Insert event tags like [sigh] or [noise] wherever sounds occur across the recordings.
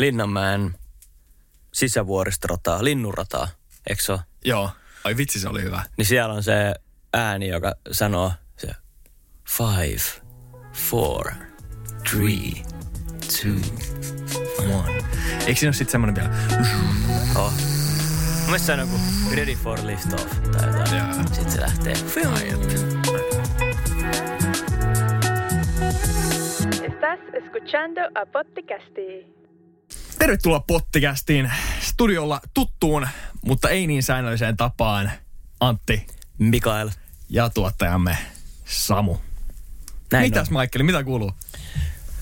Linnanmäen sisävuoristorataa, linnunrataa, eikö se ole? Joo. Ai vitsi, se oli hyvä. Niin siellä on se ääni, joka sanoo se five, four, three, two, one. Eikö siinä ole sitten semmoinen vielä? Oh. Mun mielestä se on joku ready for lift off tai jotain. Joo. Sitten se lähtee. Estás escuchando a Potticasti. Tervetuloa Pottikästiin studiolla tuttuun, mutta ei niin säännölliseen tapaan Antti Mikael. ja tuottajamme Samu. Näin Mitäs on. Maikkeli, mitä kuuluu?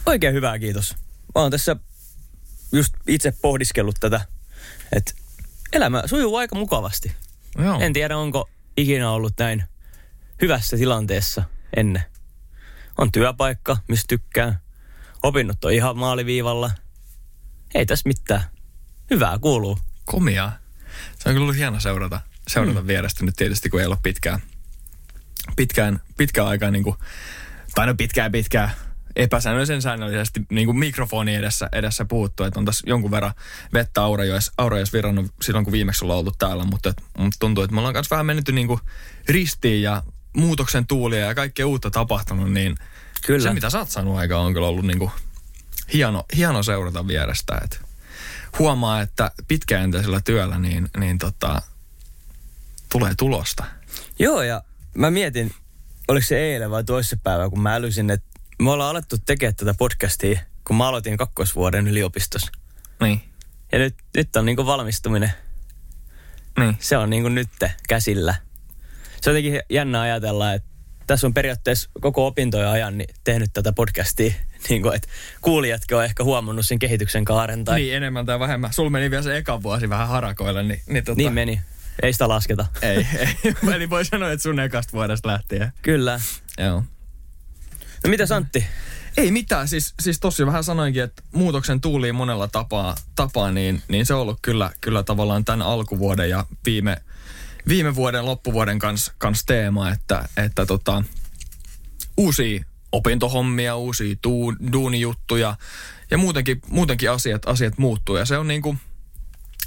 Oikein hyvää, kiitos. Mä oon tässä just itse pohdiskellut tätä, että elämä sujuu aika mukavasti. Joo. En tiedä, onko ikinä ollut näin hyvässä tilanteessa ennen. On työpaikka, mistä tykkään. Opinnot on ihan maaliviivalla. Ei tässä mitään. Hyvää kuuluu. Komia. Se on kyllä ollut hieno seurata, seurata mm. vierestä nyt tietysti, kun ei ole pitkään, pitkään, pitkään aikaa niin kuin, tai no pitkään pitkään epäsäännöllisen säännöllisesti niin kuin mikrofoni edessä, edessä puhuttu, että on tässä jonkun verran vettä Aurajoes, Aurajoes virrannut silloin, kun viimeksi ollaan oltu täällä, mutta, et, mutta tuntuu, että me ollaan myös vähän mennyt niin kuin ristiin ja muutoksen tuulia ja kaikkea uutta tapahtunut, niin Kyllä. se, mitä sä oot saanut aikaa, on kyllä ollut niin kuin hieno, hieno seurata vierestä, että huomaa, että pitkäjänteisellä työllä niin, niin tota, tulee tulosta. Joo, ja mä mietin, oliko se eilen vai toissapäivä, kun mä älysin, että me ollaan alettu tekemään tätä podcastia, kun mä aloitin kakkosvuoden yliopistossa. Niin. Ja nyt, nyt on niinku valmistuminen. Niin. Se on niinku nyt käsillä. Se on jotenkin jännä ajatella, että tässä on periaatteessa koko opintojen ajan niin tehnyt tätä podcastia, [laughs] niin kuin, että kuulijatkin on ehkä huomannut sen kehityksen kaaren. Tai... Niin, enemmän tai vähemmän. Sulla meni vielä se eka vuosi vähän harakoille, niin, niin, tota, niin meni. Ei sitä lasketa. Ei, [laughs] ei. Eli voi sanoa, että sun ekasta vuodesta lähtien. Kyllä. Joo. No mitä Santti? Ei mitään, siis, siis tosi vähän sanoinkin, että muutoksen tuuliin monella tapaa, tapaa niin, niin se on ollut kyllä, kyllä tavallaan tämän alkuvuoden ja viime, viime vuoden, loppuvuoden kanssa kans teema, että, että tota, uusia opintohommia, uusia tuu, duunijuttuja ja muutenkin, muutenkin asiat, asiat muuttuu. Ja se on niinku,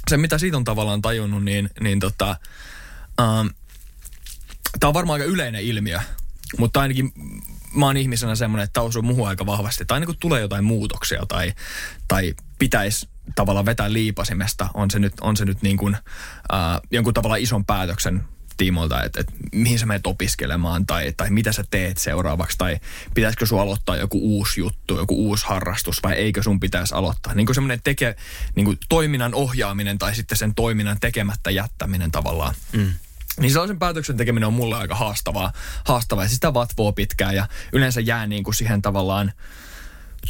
se mitä siitä on tavallaan tajunnut, niin, niin tota, ähm, tämä on varmaan aika yleinen ilmiö, mutta ainakin mä oon ihmisenä semmoinen, että tämä osuu muuhun aika vahvasti. Tai kun tulee jotain muutoksia tai, tai pitäisi tavallaan vetää liipasimesta, on se nyt, on se nyt niin kuin, äh, jonkun tavalla ison päätöksen tiimoilta, että, että mihin sä menet opiskelemaan tai, tai mitä sä teet seuraavaksi tai pitäisikö sun aloittaa joku uusi juttu, joku uusi harrastus vai eikö sun pitäisi aloittaa. Niin kuin semmoinen teke, niin kuin toiminnan ohjaaminen tai sitten sen toiminnan tekemättä jättäminen tavallaan. Mm. Niin sellaisen päätöksen tekeminen on mulle aika haastavaa, haastavaa ja sitä vatvoo pitkään ja yleensä jää niin kuin siihen tavallaan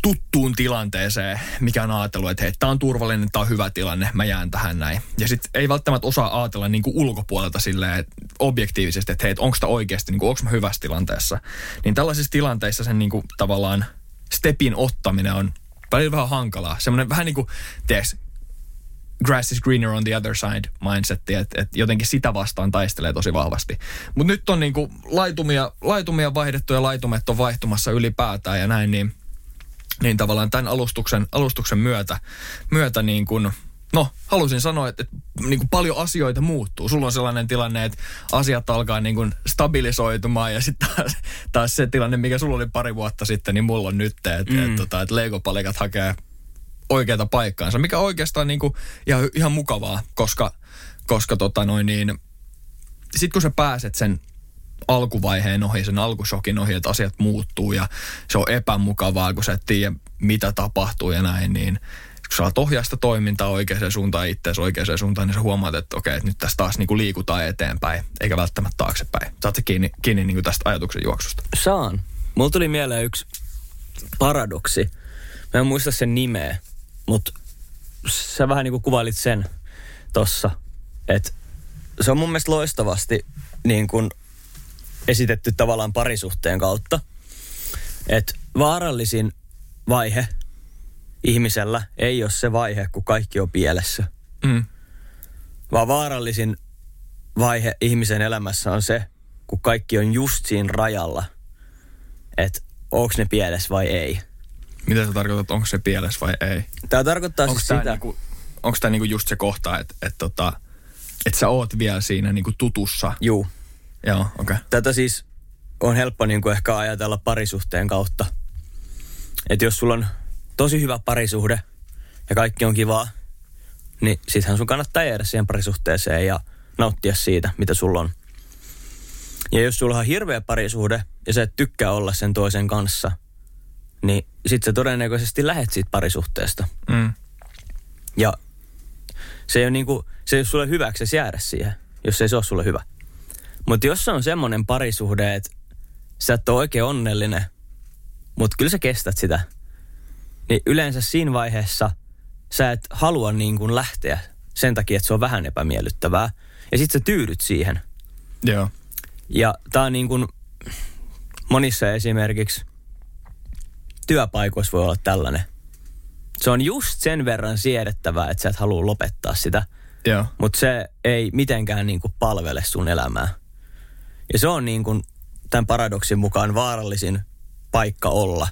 tuttuun tilanteeseen, mikä on ajatellut, että hei, tämä on turvallinen, tämä on hyvä tilanne, mä jään tähän näin. Ja sitten ei välttämättä osaa ajatella niin kuin ulkopuolelta silleen objektiivisesti, että hei, onko tämä oikeasti, niin onko mä hyvässä tilanteessa. Niin tällaisissa tilanteissa sen niin kuin, tavallaan stepin ottaminen on välillä vähän hankalaa. Semmoinen vähän niin kuin, tiedätkö, grass is greener on the other side mindsetti, että et jotenkin sitä vastaan taistelee tosi vahvasti. Mutta nyt on niinku laitumia, laitumia vaihdettu ja laitumet on vaihtumassa ylipäätään ja näin, niin, niin tavallaan tämän alustuksen, alustuksen myötä, myötä niin kuin, no halusin sanoa, että, että niin kuin paljon asioita muuttuu. Sulla on sellainen tilanne, että asiat alkaa niin kuin stabilisoitumaan ja sitten taas, taas se tilanne, mikä sulla oli pari vuotta sitten, niin mulla on nyt, että mm. et, tota, et Lego-palikat hakee oikeata paikkaansa, mikä oikeastaan niin kuin ihan, ihan mukavaa, koska, koska tota noin niin, sit kun sä pääset sen alkuvaiheen ohi, sen alkushokin ohi, että asiat muuttuu ja se on epämukavaa, kun sä et tiedä, mitä tapahtuu ja näin, niin kun sä ohjaa sitä toimintaa oikeaan suuntaan itseäsi oikeaan suuntaan, niin sä huomaat, että okei, että nyt tässä taas niin kuin liikutaan eteenpäin, eikä välttämättä taaksepäin. Saat sä kiinni, kiinni niin kuin tästä ajatuksen juoksusta. Saan. Mulla tuli mieleen yksi paradoksi. Mä en muista sen nimeä, mutta sä vähän niin kuin kuvailit sen tossa, että se on mun mielestä loistavasti niin kuin esitetty tavallaan parisuhteen kautta. Että vaarallisin vaihe ihmisellä ei ole se vaihe, kun kaikki on pielessä. Mm. Vaan vaarallisin vaihe ihmisen elämässä on se, kun kaikki on just siinä rajalla, että onko ne pielessä vai ei. Mitä sä tarkoitat, onko se pielessä vai ei? Tämä tarkoittaa Onko siis tämä sitä, niinku, onks tää niinku just se kohta, että et tota, et sä oot vielä siinä niinku tutussa? juu, Joo, okei. Okay. tätä siis on helppo niin kuin ehkä ajatella parisuhteen kautta. Että jos sulla on tosi hyvä parisuhde ja kaikki on kivaa, niin sittenhän sun kannattaa jäädä siihen parisuhteeseen ja nauttia siitä, mitä sulla on. Ja jos sulla on hirveä parisuhde ja sä et tykkää olla sen toisen kanssa, niin sit sä todennäköisesti lähet siitä parisuhteesta. Mm. Ja se ei ole, niinku, se ei ole sulle hyväksi jäädä siihen, jos ei se ole sulle hyvä. Mutta jos se on semmoinen parisuhde, että sä et ole oikein onnellinen, mutta kyllä sä kestät sitä, niin yleensä siinä vaiheessa sä et halua niin kuin lähteä sen takia, että se on vähän epämiellyttävää. Ja sit sä tyydyt siihen. Joo. Ja tää on niin kuin monissa esimerkiksi työpaikoissa voi olla tällainen. Se on just sen verran siedettävää, että sä et halua lopettaa sitä, Joo. mutta se ei mitenkään niin kuin palvele sun elämää. Ja se on niin kuin tämän paradoksin mukaan vaarallisin paikka olla.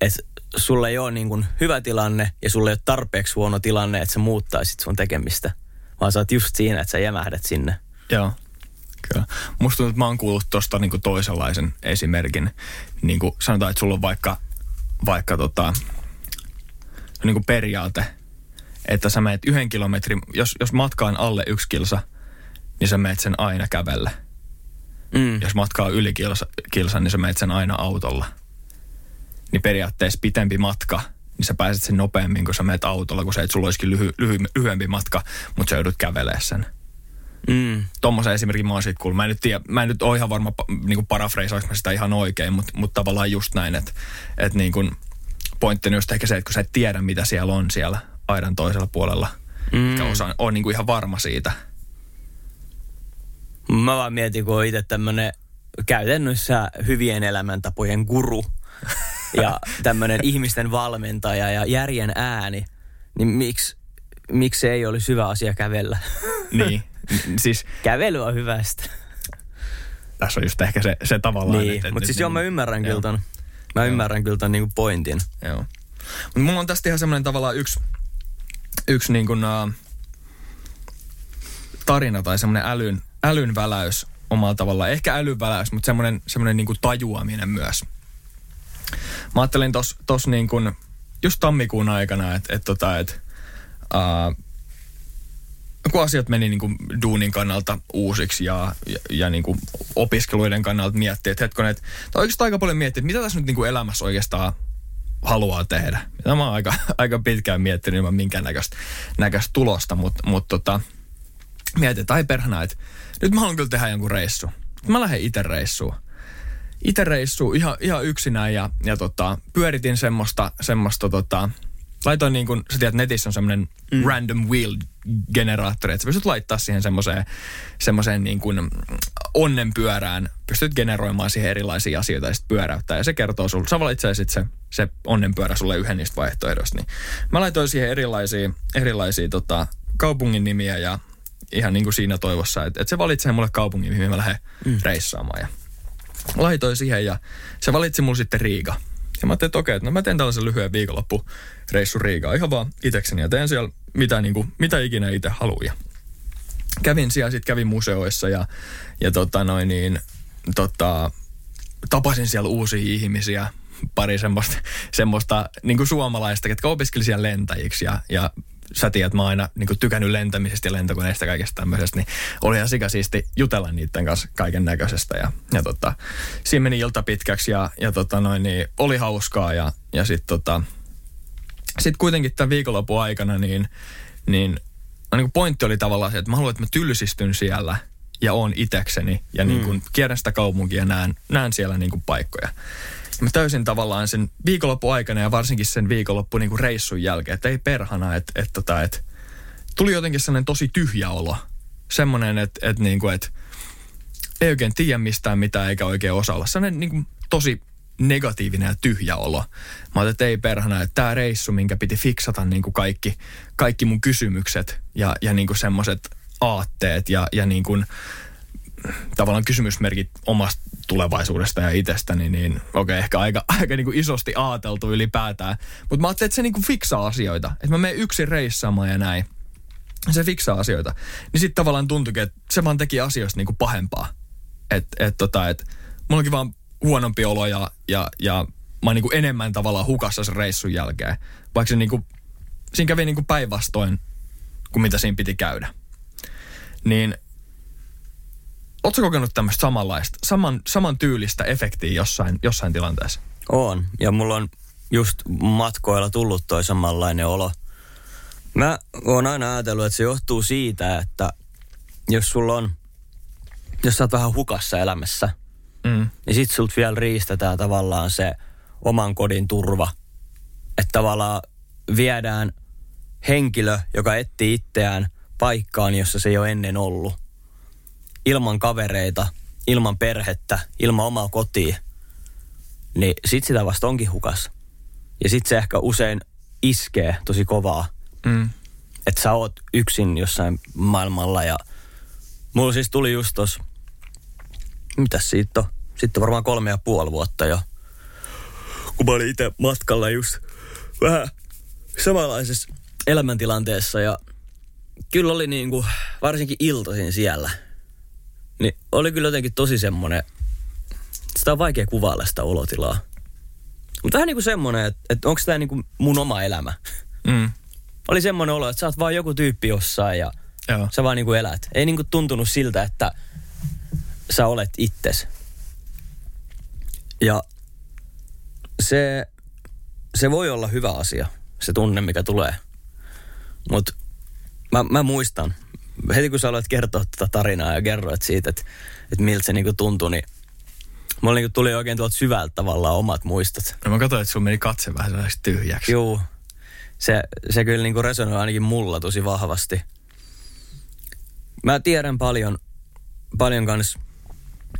Että sulla ei ole niin kuin hyvä tilanne ja sulla ei ole tarpeeksi huono tilanne, että sä muuttaisit sun tekemistä. Vaan sä oot just siinä, että sä jämähdät sinne. Joo. Kyllä. Musta tuntuu, että mä oon kuullut tosta niinku toisenlaisen esimerkin. Niinku sanotaan, että sulla on vaikka, vaikka tota, niinku periaate, että sä meet yhden kilometrin, jos, jos matka on alle yksi kilsa, niin sä meet sen aina kävellä. Mm. Jos matka on yli kilsa, kilsan, niin sä meet sen aina autolla. Niin periaatteessa pitempi matka, niin sä pääset sen nopeammin, kun sä meet autolla, kun se, että sulla olisikin lyhy, lyhy, lyhyempi matka, mutta sä joudut kävelemään sen Mm. tommosen esimerkin mä oon siitä kuullut. Mä en nyt, tiedä, mä en nyt ole ihan varma, niin parafreisaanko mä sitä ihan oikein, mutta, mutta tavallaan just näin, että, että niin kuin pointtini on just ehkä se, että kun sä et tiedä, mitä siellä on siellä aidan toisella puolella, mm. osa on niin kuin ihan varma siitä. Mä vaan mietin, kun on itse tämmönen käytännössä hyvien elämäntapojen guru ja [laughs] tämmönen ihmisten valmentaja ja järjen ääni, niin miksi, miksi se ei olisi hyvä asia kävellä? [laughs] Niin, siis Kävely on hyvästä. tässä on just ehkä se, se tavallaan. Niin, mutta siis niin joo, mä ymmärrän joo. kyllä ton. Mä ymmärrän kyllä ton niinku pointin. Joo. Mutta mulla on tästä ihan semmoinen tavallaan yksi, yksi niin kuin, uh, tarina tai semmoinen älyn, älyn väläys omalla tavallaan. Ehkä älyn väläys, mutta semmoinen, semmoinen niin kuin tajuaminen myös. Mä ajattelin tos, tos niin kuin, just tammikuun aikana, että et, tota, et, kun asiat meni niin kuin duunin kannalta uusiksi ja, ja, ja niin kuin opiskeluiden kannalta miettiä, että hetkonen, että oikeastaan aika paljon miettiä, että mitä tässä nyt niin kuin elämässä oikeastaan haluaa tehdä. Mitä mä oon aika, [laughs] aika pitkään miettinyt ilman minkään näköistä, näköistä tulosta, mutta mut tota, mietin, että ai perhana, että nyt mä haluan kyllä tehdä jonkun reissu. Mä lähden itse reissuun. Itse reissuun ihan, ihan yksinään ja, ja tota, pyöritin semmoista, semmoista tota, laitoin niin kuin, sä tiedät, netissä on semmoinen mm. random wheel generaattori, että sä pystyt laittaa siihen semmoiseen, semmoiseen niin kuin onnenpyörään, pystyt generoimaan siihen erilaisia asioita ja sitten pyöräyttää. Ja se kertoo sulle, sä valitset sit se, se onnenpyörä sulle yhden niistä vaihtoehdoista. Niin mä laitoin siihen erilaisia, erilaisia tota, kaupungin nimiä ja ihan niin kuin siinä toivossa, että, että se valitsee mulle kaupungin, mihin mä lähden mm. reissaamaan. Ja laitoin siihen ja se valitsi mulle sitten Riiga. Ja mä ajattelin, että okei, no mä teen tällaisen lyhyen viikonloppureissu Riigaan ihan vaan itekseni ja teen siellä mitä, niin kuin, mitä ikinä itse haluan. Ja kävin siellä, sitten kävin museoissa ja, ja tota noin niin, tota, tapasin siellä uusia ihmisiä, pari semmoista, semmoista niin kuin suomalaista, ketkä opiskeli siellä lentäjiksi ja, ja sä tiedät, mä oon aina niin kuin tykännyt lentämisestä ja lentokoneista ja kaikesta tämmöisestä, niin oli ihan sikasiisti jutella niiden kanssa kaiken näköisestä. Ja, ja tota, siinä meni ilta pitkäksi ja, ja tota noin, niin oli hauskaa ja, ja sitten tota, sit kuitenkin tämän viikonlopun aikana niin, niin, niin kuin pointti oli tavallaan se, että mä haluan, että mä tylsistyn siellä ja oon itekseni ja niin kuin kierrän sitä kaupunkia ja näen, näen siellä niin kuin paikkoja. Mä täysin tavallaan sen viikonloppu aikana ja varsinkin sen viikonloppu niin kuin reissun jälkeen, että ei perhana, että, että, tota, että tuli jotenkin sellainen tosi tyhjä olo. Semmoinen, että, että, niin kuin, että ei oikein tiedä mistään mitään eikä oikein osaa olla. Sellainen niin kuin tosi negatiivinen ja tyhjä olo. Mä että ei perhana, että tämä reissu, minkä piti fiksata niin kuin kaikki, kaikki mun kysymykset ja, ja niin semmoiset aatteet ja, ja niin kuin, tavallaan kysymysmerkit omasta tulevaisuudesta ja itsestäni, niin okei, okay, ehkä aika, [laughs] aika niin kuin isosti aateltu ylipäätään. Mutta mä ajattelin, että se niin kuin fiksaa asioita. Että mä menen yksin reissaamaan ja näin. Se fiksaa asioita. Niin sitten tavallaan tuntui, että se vaan teki asioista niin kuin pahempaa. Että et, tota, et, mulla onkin vaan huonompi olo ja, ja, ja mä oon niin kuin enemmän tavallaan hukassa sen reissun jälkeen. Vaikka se niin kuin, siinä kävi niin kuin päinvastoin kuin mitä siinä piti käydä. Niin Oletko kokenut tämmöistä samanlaista, saman, saman tyylistä efektiä jossain, jossain tilanteessa? On. Ja mulla on just matkoilla tullut toi samanlainen olo. Mä oon aina ajatellut, että se johtuu siitä, että jos sulla on, jos sä oot vähän hukassa elämässä, mm. niin sit sulta vielä riistetään tavallaan se oman kodin turva. Että tavallaan viedään henkilö, joka etsii itseään paikkaan, jossa se ei ole ennen ollut ilman kavereita, ilman perhettä, ilman omaa kotia, niin sit sitä vasta onkin hukas. Ja sit se ehkä usein iskee tosi kovaa. Mm. Että sä oot yksin jossain maailmalla ja mulla siis tuli just tos, mitäs siitä on? Sitten varmaan kolme ja puoli vuotta jo. Kun mä olin itse matkalla just vähän samanlaisessa elämäntilanteessa ja kyllä oli niin kuin, varsinkin iltaisin siellä – niin oli kyllä jotenkin tosi semmoinen, sitä on vaikea kuvailla sitä olotilaa. Mutta vähän niin kuin semmoinen, että, että onko tämä niin kuin mun oma elämä. Mm. Oli semmoinen olo, että sä oot vaan joku tyyppi jossain ja Joo. sä vaan niin kuin elät. Ei niin kuin tuntunut siltä, että sä olet itses. Ja se, se voi olla hyvä asia, se tunne, mikä tulee. Mutta mä, mä muistan, heti kun sä aloit kertoa tätä tarinaa ja kerroit siitä, että, että miltä se niinku tuntui, niin mulla niinku tuli oikein tuolta syvältä tavallaan omat muistot. No mä katsoin, että sun meni katse vähän sellaiseksi tyhjäksi. Joo. Se, se kyllä niinku resonoi ainakin mulla tosi vahvasti. Mä tiedän paljon, paljon kans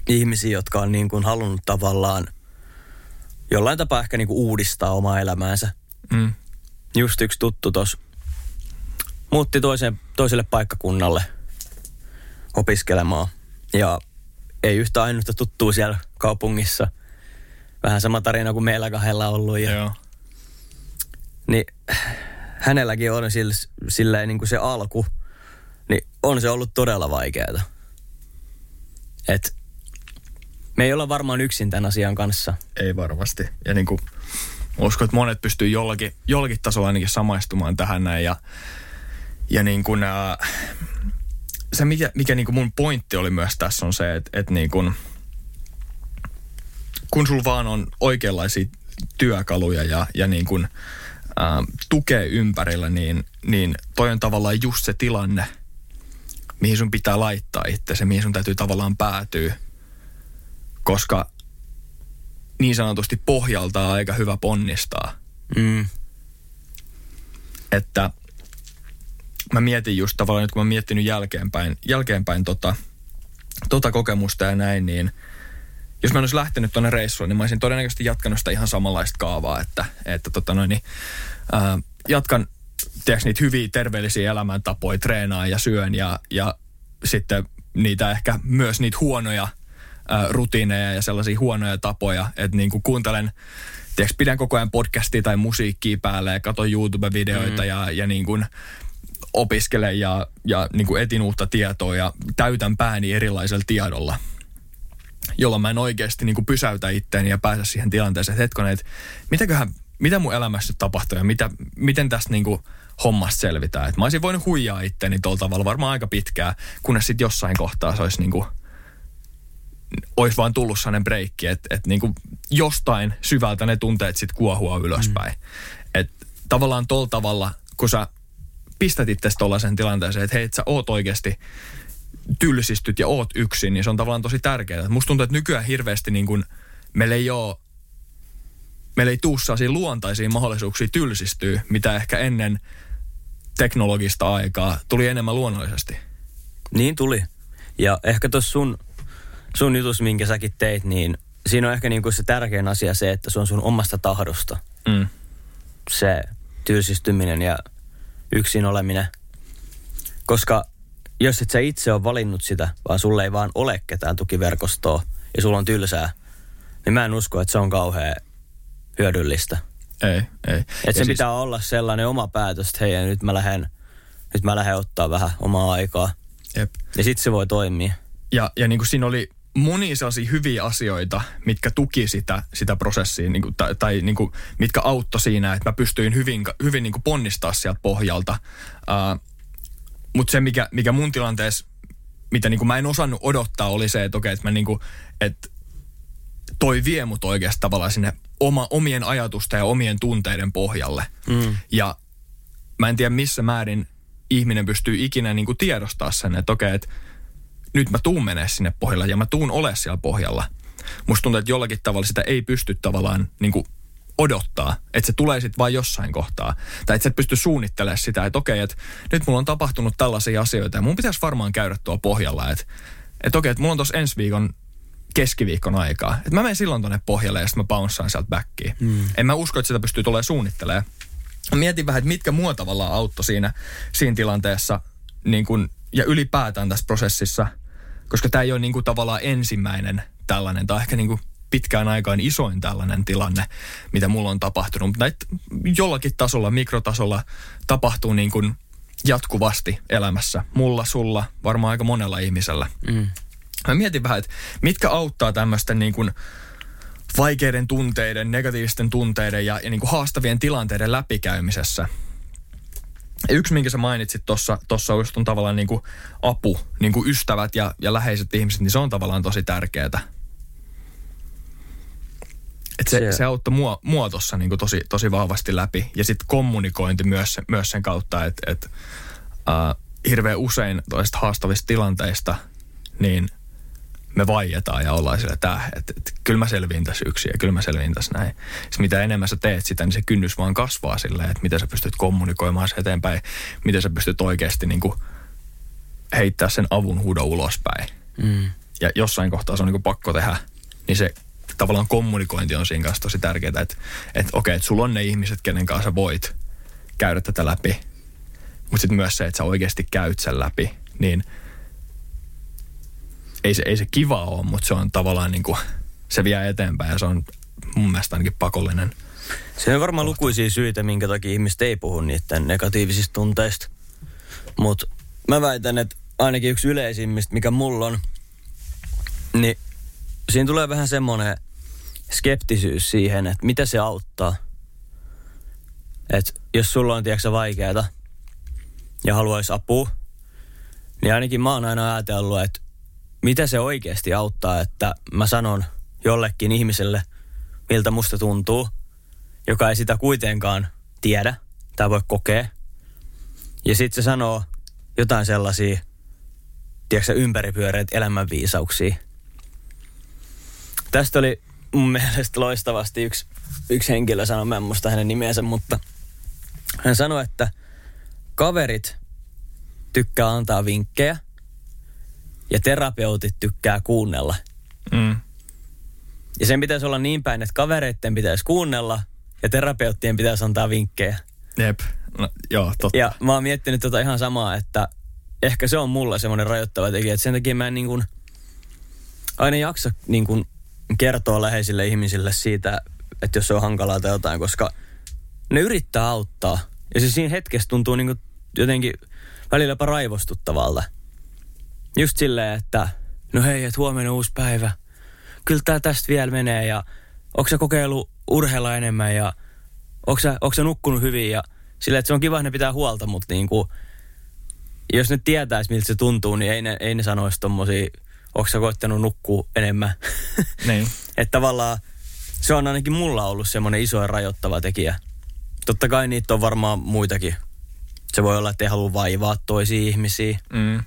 ihmisiä, jotka on niin kuin halunnut tavallaan jollain tapaa ehkä niin kuin uudistaa omaa elämäänsä. Mm. Just yksi tuttu tuossa muutti toiseen, toiselle paikkakunnalle opiskelemaan. Ja ei yhtä ainutta tuttua siellä kaupungissa. Vähän sama tarina kuin meillä kahdella ollut. Ja, Joo. Niin hänelläkin on sillä, silleen niin kuin se alku, niin on se ollut todella vaikeaa. Et me ei olla varmaan yksin tämän asian kanssa. Ei varmasti. Ja niin kuin, uskon, että monet pystyy jollakin, jollakin tasolla ainakin samaistumaan tähän näin. Ja ja niin kuin, äh, se, mikä, mikä niin kuin mun pointti oli myös tässä on se, että, että niin kuin, kun sulla vaan on oikeanlaisia työkaluja ja, ja niin kuin, äh, tukee ympärillä, niin, niin toi on tavallaan just se tilanne, mihin sun pitää laittaa itse, mihin sun täytyy tavallaan päätyä. Koska niin sanotusti pohjalta on aika hyvä ponnistaa. Mm. Että mä mietin just tavallaan nyt, kun mä miettinyt jälkeenpäin, jälkeenpäin tota, tota kokemusta ja näin, niin jos mä en olisi lähtenyt tuonne reissuun, niin mä olisin todennäköisesti jatkanut sitä ihan samanlaista kaavaa, että, että tota noin, niin, ää, jatkan tiedätkö, niitä hyviä terveellisiä elämäntapoja, treenaa ja syön ja, ja sitten niitä ehkä myös niitä huonoja ää, rutiineja ja sellaisia huonoja tapoja, että niin kuin kuuntelen tiedätkö, pidän koko ajan podcastia tai musiikkia päälle ja katson YouTube-videoita mm. ja, ja niin kuin, opiskelen ja, ja niin kuin etin uutta tietoa ja täytän pääni erilaisella tiedolla, jolloin mä en oikeasti niin kuin pysäytä itteeni ja pääse siihen tilanteeseen, että hetkonen, että mitäköhän, mitä mun elämässä tapahtuu ja mitä, miten tästä niin kuin hommasta selvitään. Että mä olisin voinut huijaa itteeni tuolla tavalla varmaan aika pitkään, kunnes sitten jossain kohtaa se olisi niin kuin, olisi vaan tullut sellainen breikki, että, että niin kuin jostain syvältä ne tunteet sitten kuohua ylöspäin. Mm. Että tavallaan tuolla tavalla, kun sä pistät itse tuollaisen tilanteeseen, että hei, et sä oot oikeasti tylsistyt ja oot yksin, niin se on tavallaan tosi tärkeää. Musta tuntuu, että nykyään hirveästi niin kuin, meillä ei ole meillä ei tuu luontaisia mahdollisuuksia tylsistyä, mitä ehkä ennen teknologista aikaa tuli enemmän luonnollisesti. Niin tuli. Ja ehkä tuossa sun, sun jutus, minkä säkin teit, niin siinä on ehkä niinku se tärkein asia se, että se on sun omasta tahdosta. Mm. Se tylsistyminen ja yksin oleminen. Koska jos et sä itse ole valinnut sitä, vaan sulle ei vaan ole ketään tukiverkostoa ja sulla on tylsää, niin mä en usko, että se on kauhean hyödyllistä. Ei, ei. Että Ja se siis... pitää olla sellainen oma päätös, että hei, nyt mä lähden, nyt mä lähden ottaa vähän omaa aikaa. Jep. Ja sitten se voi toimia. Ja, ja niin kuin siinä oli monia sellaisia hyviä asioita, mitkä tuki sitä, sitä prosessia, niin kuin, tai, tai niin kuin, mitkä auttoi siinä, että mä pystyin hyvin, hyvin niin kuin ponnistaa sieltä pohjalta. Uh, Mutta se, mikä, mikä mun tilanteessa, mitä niin kuin mä en osannut odottaa, oli se, että okei, että mä niin kuin, että toi vie mut oikeasti tavallaan sinne oma, omien ajatusten ja omien tunteiden pohjalle. Mm. Ja mä en tiedä missä määrin ihminen pystyy ikinä niin kuin tiedostaa sen, että okei, että nyt mä tuun menee sinne pohjalle ja mä tuun ole siellä pohjalla. Musta tuntuu, että jollakin tavalla sitä ei pysty tavallaan niin kuin odottaa, että se tulee sitten vain jossain kohtaa. Tai että sä et pysty suunnittelemaan sitä, että okei, että nyt mulla on tapahtunut tällaisia asioita ja mun pitäisi varmaan käydä tuo pohjalla, että, että okei, että mulla on tuossa ensi viikon keskiviikon aikaa. Että mä menen silloin tonne pohjalle ja sitten mä bouncaan sieltä backiin. Mm. En mä usko, että sitä pystyy tulemaan suunnittelemaan. Mietin vähän, että mitkä mua tavallaan auttoi siinä, siinä tilanteessa niin kun, ja ylipäätään tässä prosessissa, koska tämä ei ole niin kuin tavallaan ensimmäinen tällainen, tai ehkä niin kuin pitkään aikaan isoin tällainen tilanne, mitä mulla on tapahtunut. Mutta näitä jollakin tasolla, mikrotasolla tapahtuu niin kuin jatkuvasti elämässä. Mulla, sulla, varmaan aika monella ihmisellä. Mm. Mä mietin vähän, että mitkä auttaa tämmöisten niin kuin vaikeiden tunteiden, negatiivisten tunteiden ja, ja niin kuin haastavien tilanteiden läpikäymisessä. Ja yksi, minkä sä mainitsit tuossa, tossa just on tavallaan niin kuin apu, niin kuin ystävät ja, ja läheiset ihmiset, niin se on tavallaan tosi tärkeää. Et se, se, se auttoi mua, mua tuossa niin tosi, tosi vahvasti läpi. Ja sitten kommunikointi myös, myös sen kautta, että et, uh, hirveän usein toista haastavista tilanteista, niin me vaietaan ja ollaan sillä, että, että, että kyllä mä selviin tässä yksin ja kyllä mä selviin tässä näin. Sitten mitä enemmän sä teet sitä, niin se kynnys vaan kasvaa silleen, että miten sä pystyt kommunikoimaan se eteenpäin, miten sä pystyt oikeasti niin kuin heittää sen avun huudon ulospäin. Mm. Ja jossain kohtaa se on niin kuin pakko tehdä, niin se tavallaan kommunikointi on siinä kanssa tosi tärkeää, että, että okei, että sulla on ne ihmiset, kenen kanssa sä voit käydä tätä läpi, mutta sitten myös se, että sä oikeasti käyt sen läpi, niin – ei se, ei se kiva ole, mutta se on tavallaan niin kuin, se vie eteenpäin ja se on mun mielestä ainakin pakollinen. Se on varmaan lukuisia syitä, minkä takia ihmiset ei puhu niiden negatiivisista tunteista. Mutta mä väitän, että ainakin yksi yleisimmistä, mikä mulla on, niin siinä tulee vähän semmoinen skeptisyys siihen, että mitä se auttaa. Että jos sulla on, tiedätkö vaikeata ja haluaisi apua, niin ainakin mä oon aina ajatellut, että mitä se oikeasti auttaa, että mä sanon jollekin ihmiselle, miltä musta tuntuu, joka ei sitä kuitenkaan tiedä tai voi kokea. Ja sitten se sanoo jotain sellaisia, tiedätkö ympäripyöreitä elämänviisauksia. Tästä oli mun [laughs] mielestä loistavasti yksi, yksi henkilö sanoi, mä en muista hänen nimensä, mutta hän sanoi, että kaverit tykkää antaa vinkkejä – ja terapeutit tykkää kuunnella. Mm. Ja sen pitäisi olla niin päin, että kavereiden pitäisi kuunnella ja terapeuttien pitäisi antaa vinkkejä. Jep, no, joo, totta. Ja mä oon miettinyt tota ihan samaa, että ehkä se on mulla semmoinen rajoittava tekijä, että sen takia mä en niin kuin aina jaksa niin kuin kertoa läheisille ihmisille siitä, että jos se on hankalaa tai jotain, koska ne yrittää auttaa. Ja se siinä hetkessä tuntuu niin kuin jotenkin välillä jopa raivostuttavalta. Just silleen, että no hei, että huomenna uusi päivä. Kyllä tää tästä vielä menee ja onko sä kokeillut urheilla enemmän ja onko sä, onko sä nukkunut hyvin ja silleen, että se on kiva, että ne pitää huolta, mutta niin kuin, jos ne tietäisi, miltä se tuntuu, niin ei ne, ei ne sanoisi tommosia, onko sä koittanut nukkua enemmän. [laughs] Niin. että tavallaan se on ainakin mulla ollut semmoinen iso ja rajoittava tekijä. Totta kai niitä on varmaan muitakin. Se voi olla, että ei halua vaivaa toisia ihmisiä. Mm.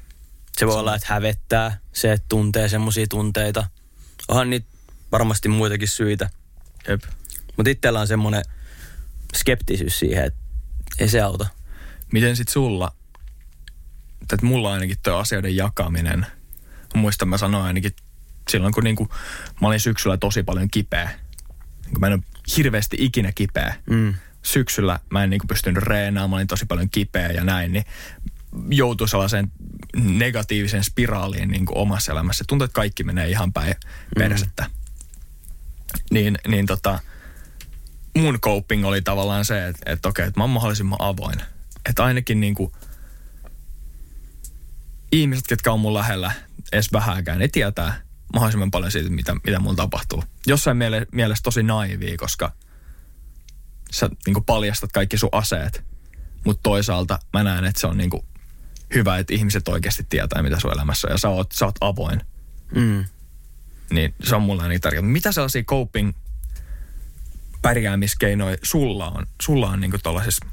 Se voi olla, että hävettää se, että tuntee semmoisia tunteita. Onhan niitä varmasti muitakin syitä. Jep. Mutta itsellä on semmoinen skeptisyys siihen, että ei se auta. Miten sit sulla, että mulla ainakin tuo asioiden jakaminen, muistan mä sanoin ainakin silloin, kun niinku, mä olin syksyllä tosi paljon kipeä. Niin mä en ole hirveästi ikinä kipeä. Mm. Syksyllä mä en niinku pystynyt reenaamaan, mä olin tosi paljon kipeä ja näin, niin joutui sellaiseen negatiiviseen spiraaliin niin kuin omassa elämässä. Tuntuu, että kaikki menee ihan päin persettä. Mm. Niin, niin tota, mun coping oli tavallaan se, että, että okei, että mä oon mahdollisimman avoin. Että ainakin niin kuin, ihmiset, ketkä on mun lähellä, edes vähääkään, ne tietää mahdollisimman paljon siitä, mitä, mitä mulla tapahtuu. Jossain miele, mielessä tosi naivia, koska sä niin kuin paljastat kaikki sun aseet. Mutta toisaalta mä näen, että se on niin kuin hyvä, että ihmiset oikeasti tietää, mitä sun elämässä on. Ja sä oot, sä oot avoin. Mm. Niin se on mulle niin tärkeää. Mitä sellaisia coping pärjäämiskeinoja sulla on, sulla on niin tuollaisissa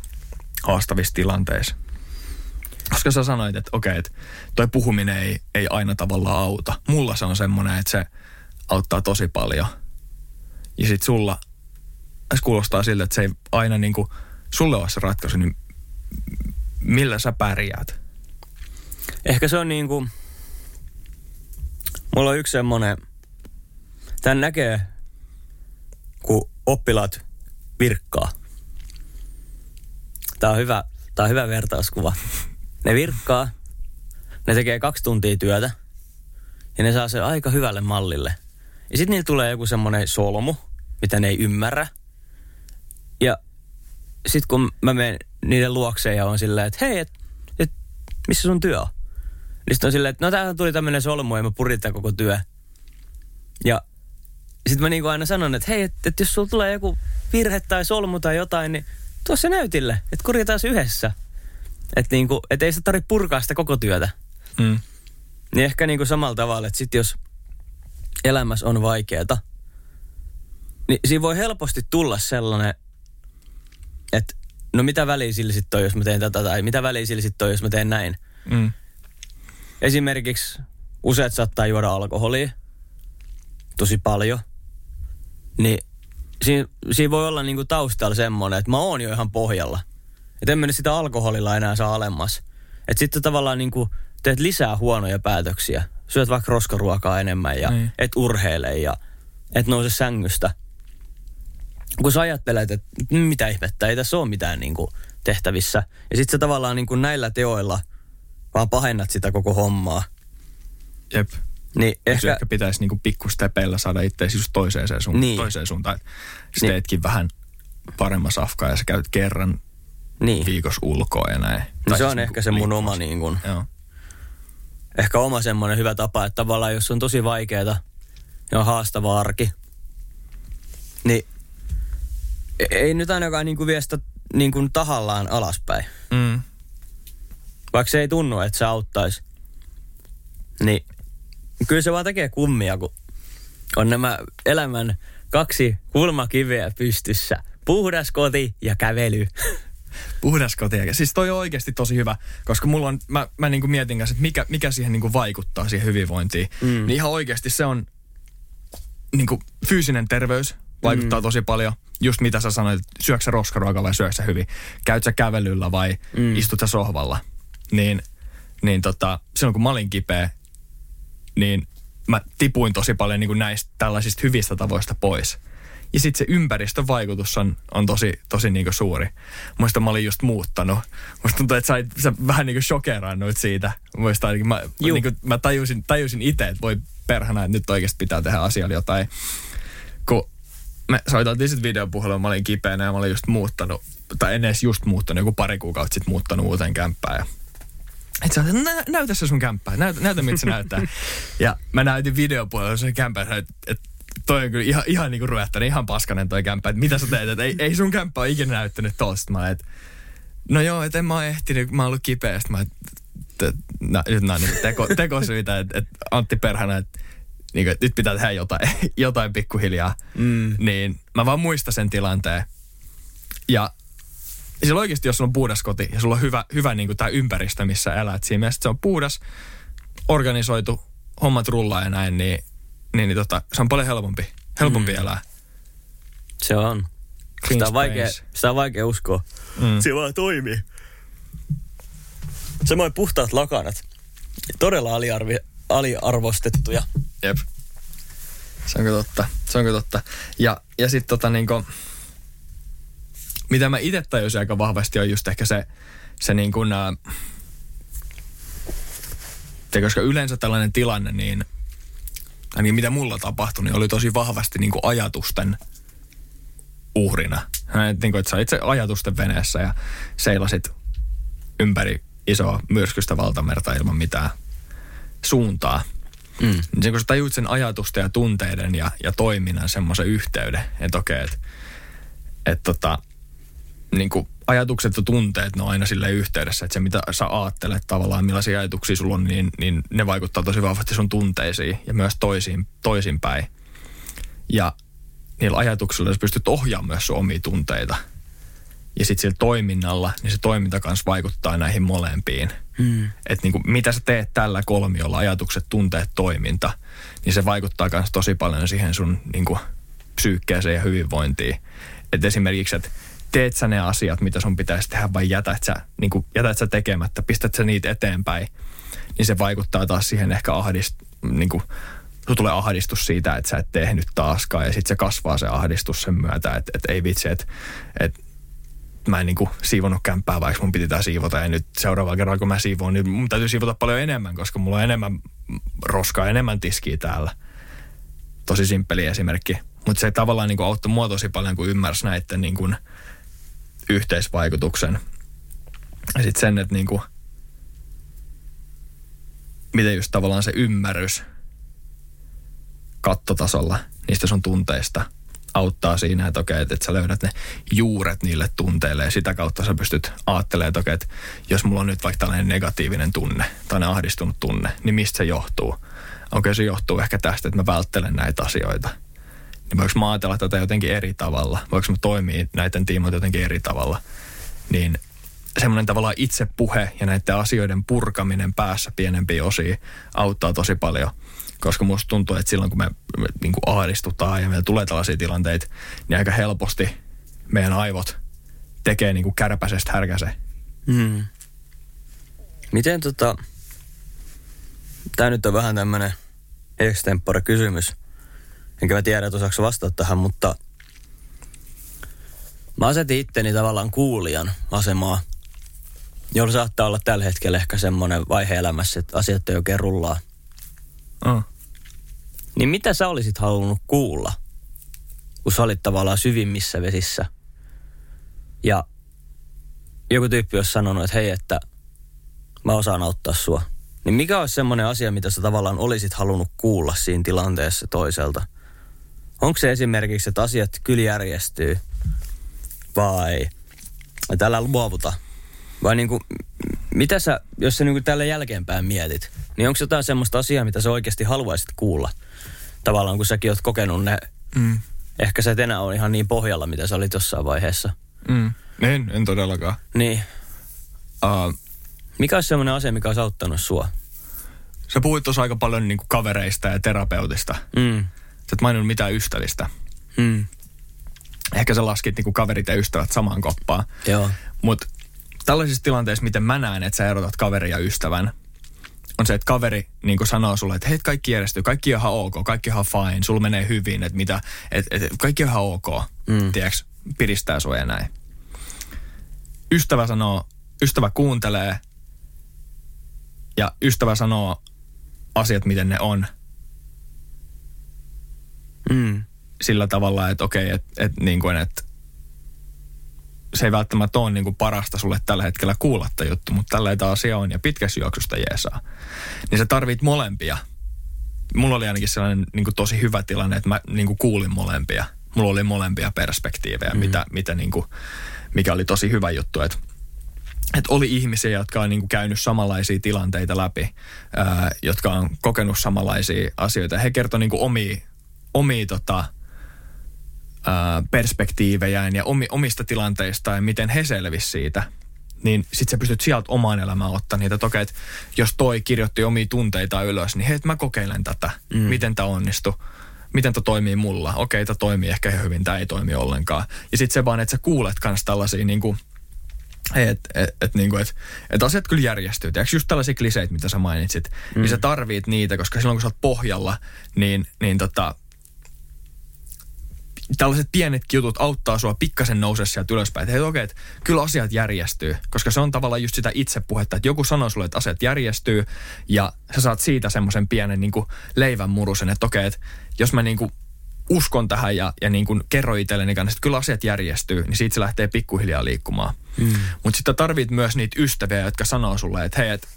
haastavissa tilanteissa? Koska sä sanoit, että okei, että toi puhuminen ei, ei aina tavallaan auta. Mulla se on semmoinen, että se auttaa tosi paljon. Ja sit sulla, se kuulostaa siltä, että se ei aina niin kuin, sulle ole se ratkaisu, niin millä sä pärjäät? Ehkä se on niin kuin, mulla on yksi semmoinen, tän näkee, kun oppilaat virkkaa. Tää on hyvä, tää on hyvä vertauskuva. Ne virkkaa, ne tekee kaksi tuntia työtä ja ne saa se aika hyvälle mallille. Ja sitten niillä tulee joku semmoinen solmu, mitä ne ei ymmärrä. Ja sitten kun mä menen niiden luokseen ja on silleen, että hei, et, et, missä sun työ on? Niin sitten on silleen, että no tähän tuli tämmöinen solmu ja mä purin koko työ. Ja sitten mä niinku aina sanon, että hei, että et jos sulla tulee joku virhe tai solmu tai jotain, niin tuo se näytille, että korjataan se yhdessä. Että niinku, et ei sitä tarvitse purkaa sitä koko työtä. Mm. Niin ehkä niinku samalla tavalla, että sit jos elämässä on vaikeeta, niin siinä voi helposti tulla sellainen, että no mitä väliä sillä sitten on, jos mä teen tätä, tai mitä väliä sillä sitten on, jos mä teen näin. Mm. Esimerkiksi useat saattaa juoda alkoholia tosi paljon, niin siinä, siinä voi olla niinku taustalla semmoinen, että mä oon jo ihan pohjalla. Että en mene sitä alkoholilla enää saa alemmas. Että sitten tavallaan niinku teet lisää huonoja päätöksiä. Syöt vaikka roskaruokaa enemmän ja Niin. et urheile ja et nouse sängystä. Kun sä ajattelet, että mitä ihmettä, ei tässä ole mitään niinku tehtävissä. Ja sitten sä tavallaan niinku näillä teoilla vaan pahennat sitä koko hommaa. Jep. Niin Ehkä, ehkä, ehkä pitäisi niinku pikkustepeillä saada itseäsi just toiseen, suuntaan, Niin. toiseen suuntaan. Sä Niin. teetkin vähän paremman safkaa ja sä käyt kerran niin. viikossa ulkoa ja näin. No Tai se siis on niinku ehkä se mun liikkumassa. oma niin kuin, Joo. ehkä oma semmoinen hyvä tapa, että tavallaan jos on tosi vaikeeta ja on haastava arki, niin e- ei nyt ainakaan niin kuin vie sitä niin kuin tahallaan alaspäin. Mm. Vaikka se ei tunnu, että se auttaisi. Niin kyllä se vaan tekee kummia, kun on nämä elämän kaksi kulmakiveä pystyssä. Puhdas koti ja kävely. [laughs] Puhdas koti. Siis toi on oikeasti tosi hyvä, koska mulla on, mä, mä niinku mietin kanssa, että mikä, mikä siihen niinku vaikuttaa siihen hyvinvointiin. Mm. Niin ihan oikeasti se on niinku fyysinen terveys vaikuttaa mm. tosi paljon. Just mitä sä sanoit, syöksä sä roskaruokaa vai syöksä sä hyvin? Käyt sä kävelyllä vai mm. istut sä sohvalla? Niin, niin tota, silloin kun mä olin kipeä, niin mä tipuin tosi paljon niin kuin näistä tällaisista hyvistä tavoista pois. Ja sitten se ympäristön vaikutus on, on tosi, tosi niin kuin suuri. Muista mä olin just muuttanut. Musta tuntuu, että sä, sä vähän niin kuin shokerannuit siitä. Muista ainakin, mä, niin kuin, mä tajusin, tajusin itse, että voi perhana, että nyt oikeasti pitää tehdä asialle jotain. Kun me soiteltiin sitten videopuhelua, mä olin kipeänä ja mä olin just muuttanut, tai en edes just muuttanut, joku pari kuukautta sitten muuttanut uuteen kämppään. Ja et sä nä, näytä se sun kämppää, näytä, näytä miltä se näyttää. [laughs] Ja mä näytin videopuolella sen kämppää, että et, toi on kyllä ihan, ihan niinku ruvettani, ihan paskanen toi kämppä, että mitä sä teet, että ei, ei sun kämppä ole ikinä näyttänyt tosta. Mä et, no joo, että en mä ole ehtinyt, mä oon ollut kipeä, mä et, et, nä, nyt nää on niinku teko, [laughs] tekosyitä, että et Antti Perhana, että niinku, et nyt pitää tehdä jotain, [laughs] jotain pikkuhiljaa. Mm. Niin mä vaan muistan sen tilanteen. Ja sillä oikeasti, jos sulla on puhdas koti ja sulla on hyvä, hyvä niin tämä ympäristö, missä elät, siinä mielessä se on puhdas, organisoitu, hommat rullaa ja näin, niin, niin, niin tota, se on paljon helpompi, helpompi mm. elää. Se on. Clean Sitä on, vaikea, sitä on vaikea uskoa. Mm. Se vaan toimii. Samoin puhtaat lakanat. Todella aliarvi, aliarvostettuja. Jep. Se onko totta. Se onko totta. Ja, ja sitten tota niinku, mitä mä itse tajusin aika vahvasti on just ehkä se, se niin kuin, ää, te, koska yleensä tällainen tilanne, niin ainakin mitä mulla tapahtui, niin oli tosi vahvasti niin kuin ajatusten uhrina. Et Niin kuin, että sä olit se ajatusten veneessä ja seilasit ympäri isoa myrskystä valtamerta ilman mitään suuntaa. Mm. Niin kun sä tajuit sen ajatusten ja tunteiden ja, ja toiminnan semmoisen yhteyden, että okei, että et tota, niin kuin ajatukset ja tunteet, ne on aina sille yhteydessä, että se mitä sä ajattelet tavallaan, millaisia ajatuksia sulla on, niin, niin ne vaikuttaa tosi vahvasti sun tunteisiin ja myös toisiin, toisinpäin. Ja niillä ajatuksilla sä pystyt ohjaamaan myös sun omia tunteita. Ja sitten sillä toiminnalla, niin se toiminta kanssa vaikuttaa näihin molempiin. Mm. Että niinku, mitä sä teet tällä kolmiolla, ajatukset, tunteet, toiminta, niin se vaikuttaa myös tosi paljon siihen sun niinku, psyykkeeseen ja hyvinvointiin. Että esimerkiksi, että teet sä ne asiat, mitä sun pitäisi tehdä vai jätät sä, niinku, jätät sä tekemättä, pistät sä niitä eteenpäin, niin se vaikuttaa taas siihen ehkä ahdist, niinku, sulla tulee ahdistus siitä, että sä et tehnyt taaskaan ja sitten se kasvaa se ahdistus sen myötä, että et ei vitsi, että et mä en niinku siivonnut kämppää, vaikka mun piti tää siivota. Ja nyt seuraavalla kerralla, kun mä siivoon, niin mun täytyy siivota paljon enemmän, koska mulla on enemmän roskaa, enemmän tiskiä täällä. Tosi simppeli esimerkki. Mutta se tavallaan niinku auttoi mua tosi paljon, kun ymmärsi näiden niinku yhteisvaikutuksen. Ja sitten sen, että niinku, miten just tavallaan se ymmärrys kattotasolla niistä sun tunteista – auttaa siinä, että okei, että, sä löydät ne juuret niille tunteille ja sitä kautta sä pystyt ajattelemaan, että okei, että jos mulla on nyt vaikka tällainen negatiivinen tunne tai ahdistunut tunne, niin mistä se johtuu? Okei, se johtuu ehkä tästä, että mä välttelen näitä asioita. Niin voiko mä ajatella tätä jotenkin eri tavalla? Voiko mä toimia näiden tiimoilta jotenkin eri tavalla? Niin semmoinen tavallaan itsepuhe ja näiden asioiden purkaminen päässä pienempiin osiin auttaa tosi paljon – koska musta tuntuu, että silloin kun me, me niin kuin ahdistutaan ja meillä tulee tällaisia tilanteita, niin aika helposti meidän aivot tekee niin kuin kärpäsestä härkäse. Mm. Miten tota... Tää nyt on vähän tämmönen extempore kysymys. Enkä mä tiedä, että osaako vastata tähän, mutta... Mä asetin itteni tavallaan kuulijan asemaa, jolla saattaa olla tällä hetkellä ehkä semmoinen vaihe elämässä, että asiat ei oikein rullaa. Oh. Niin mitä sä olisit halunnut kuulla, kun sä olit tavallaan syvimmissä vesissä? Ja joku tyyppi olisi sanonut, että hei, että mä osaan auttaa sua. Niin mikä olisi semmoinen asia, mitä sä tavallaan olisit halunnut kuulla siinä tilanteessa toiselta? Onko se esimerkiksi, että asiat kyllä järjestyy? Vai että älä luovuta? Vai niinku, mitä sä, jos sä niinku tällä jälkeenpäin mietit, niin onko jotain semmoista asiaa, mitä sä oikeasti haluaisit kuulla? Tavallaan kun säkin oot kokenut ne, Mm. ehkä sä et enää ole ihan niin pohjalla, mitä sä olit jossain vaiheessa. Mm. En, en todellakaan. Niin, Uh, mikä olisi semmoinen asia, mikä olisi auttanut sua? sä puhuit tuossa aika paljon niin kuin kavereista ja terapeutista. Mm, Sä et maininnut mitään ystävistä. mm, Ehkä sä laskit niin kuin kaverit ja ystävät samaan koppaan. joo. Mutta tällaisissa tilanteissa, miten mä näen, että sä erotat kaverin ja ystävän, on se, että kaveri niin sanoo sulle, että hei, kaikki järjestyy, kaikki on ihan ok, kaikki on ihan fine, sulla menee hyvin, että mitä, et, et, kaikki on ihan ok, Mm. tiedätkö, piristää sua ja näin. Ystävä sanoo, ystävä kuuntelee ja ystävä sanoo asiat, miten ne on Mm, sillä tavalla, että okei, että et, niin kuin, että se ei välttämättä ole niin kuin parasta sulle tällä hetkellä kuulla tämä juttu, mutta tällä tämä asia on ja pitkässä juoksusta jeesaa. Niin sä tarvit molempia. Mulla oli ainakin sellainen niin kuin tosi hyvä tilanne, että mä niin kuin kuulin molempia. Mulla oli molempia perspektiivejä, mm. mitä, mitä niin kuin, mikä oli tosi hyvä juttu, että että oli ihmisiä, jotka on niin kuin käynyt samanlaisia tilanteita läpi, ää, jotka on kokenut samanlaisia asioita. He kertoi niin kuin omia, omia tota, ää, perspektiivejään ja omi, omista tilanteistaan ja miten he selvisivät siitä. niin sit sä pystyt sieltä omaan elämään ottaa niitä. Että okei, että jos toi kirjoitti omia tunteita ylös, niin hei, mä kokeilen tätä. Mm. Miten tämä onnistuu? Miten tämä toimii mulla? Okei, tämä toimii ehkä ihan hyvin, tämä ei toimi ollenkaan. Ja sitten se vaan, että sä kuulet kans tällaisia niin kuin, että et, et, niinku, et, et asiat kyllä järjestyy. Tiedätkö, just tällaisia kliseitä, mitä sä mainitsit, mm. niin sä tarvit niitä, koska silloin kun sä oot pohjalla, niin, niin tota, tällaiset pienet jutut auttaa sua pikkasen nousee sieltä ylöspäin. Että hei okei, että kyllä asiat järjestyy. Koska se on tavallaan just sitä itsepuhetta, että joku sanoo sulle, että asiat järjestyy ja sä saat siitä semmoisen pienen niin kuin leivän murusen, että okei, että jos mä niin kuin uskon tähän ja, ja niin kuin kerro itselleni kanssa, että kyllä asiat järjestyy, niin siitä se lähtee pikkuhiljaa liikkumaan. Mm. Mutta sitten tarvit myös niitä ystäviä, jotka sanoo sulle, että hei, että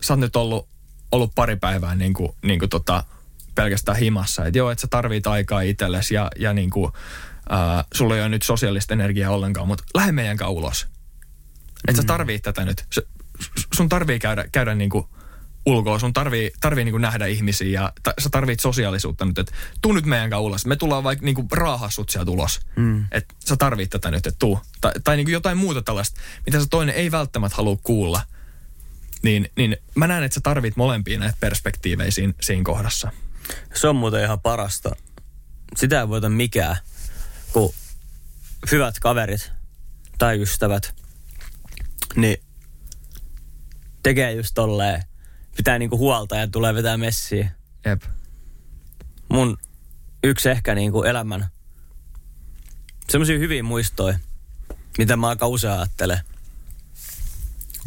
sä oot nyt ollut, ollut pari päivää niin kuin, niin kuin tota, pelkästään himassa. Että joo, että sä tarvit aikaa itsellesi ja, ja niin kuin, äh, sulla ei ole nyt sosiaalista energiaa ollenkaan, mutta lähde meidän kanssa ulos. Että mm. sä tarvit tätä nyt. sun tarvii käydä, käydä niin kuin ulkoa, sun tarvii, tarvii niin kuin nähdä ihmisiä ja ta, sä tarvit sosiaalisuutta nyt, että tuu nyt meidän kanssa ulos. Me tullaan vaikka niin kuin raahaa sut sieltä ulos. Mm. Että sä tarvit tätä nyt, että tuu. Tai, tai niin kuin jotain muuta tällaista, mitä se toinen ei välttämättä halua kuulla. Niin, niin mä näen, että sä tarvit molempia näitä perspektiivejä siinä, siinä kohdassa. Se on muuten ihan parasta. Sitä ei voita mikään, kun hyvät kaverit tai ystävät, niin tekee just tolleen, pitää niinku huolta ja tulee vetää messiä. Jep. Mun yksi ehkä niinku elämän semmoisia hyviä muistoja, mitä mä aika usein ajattelen.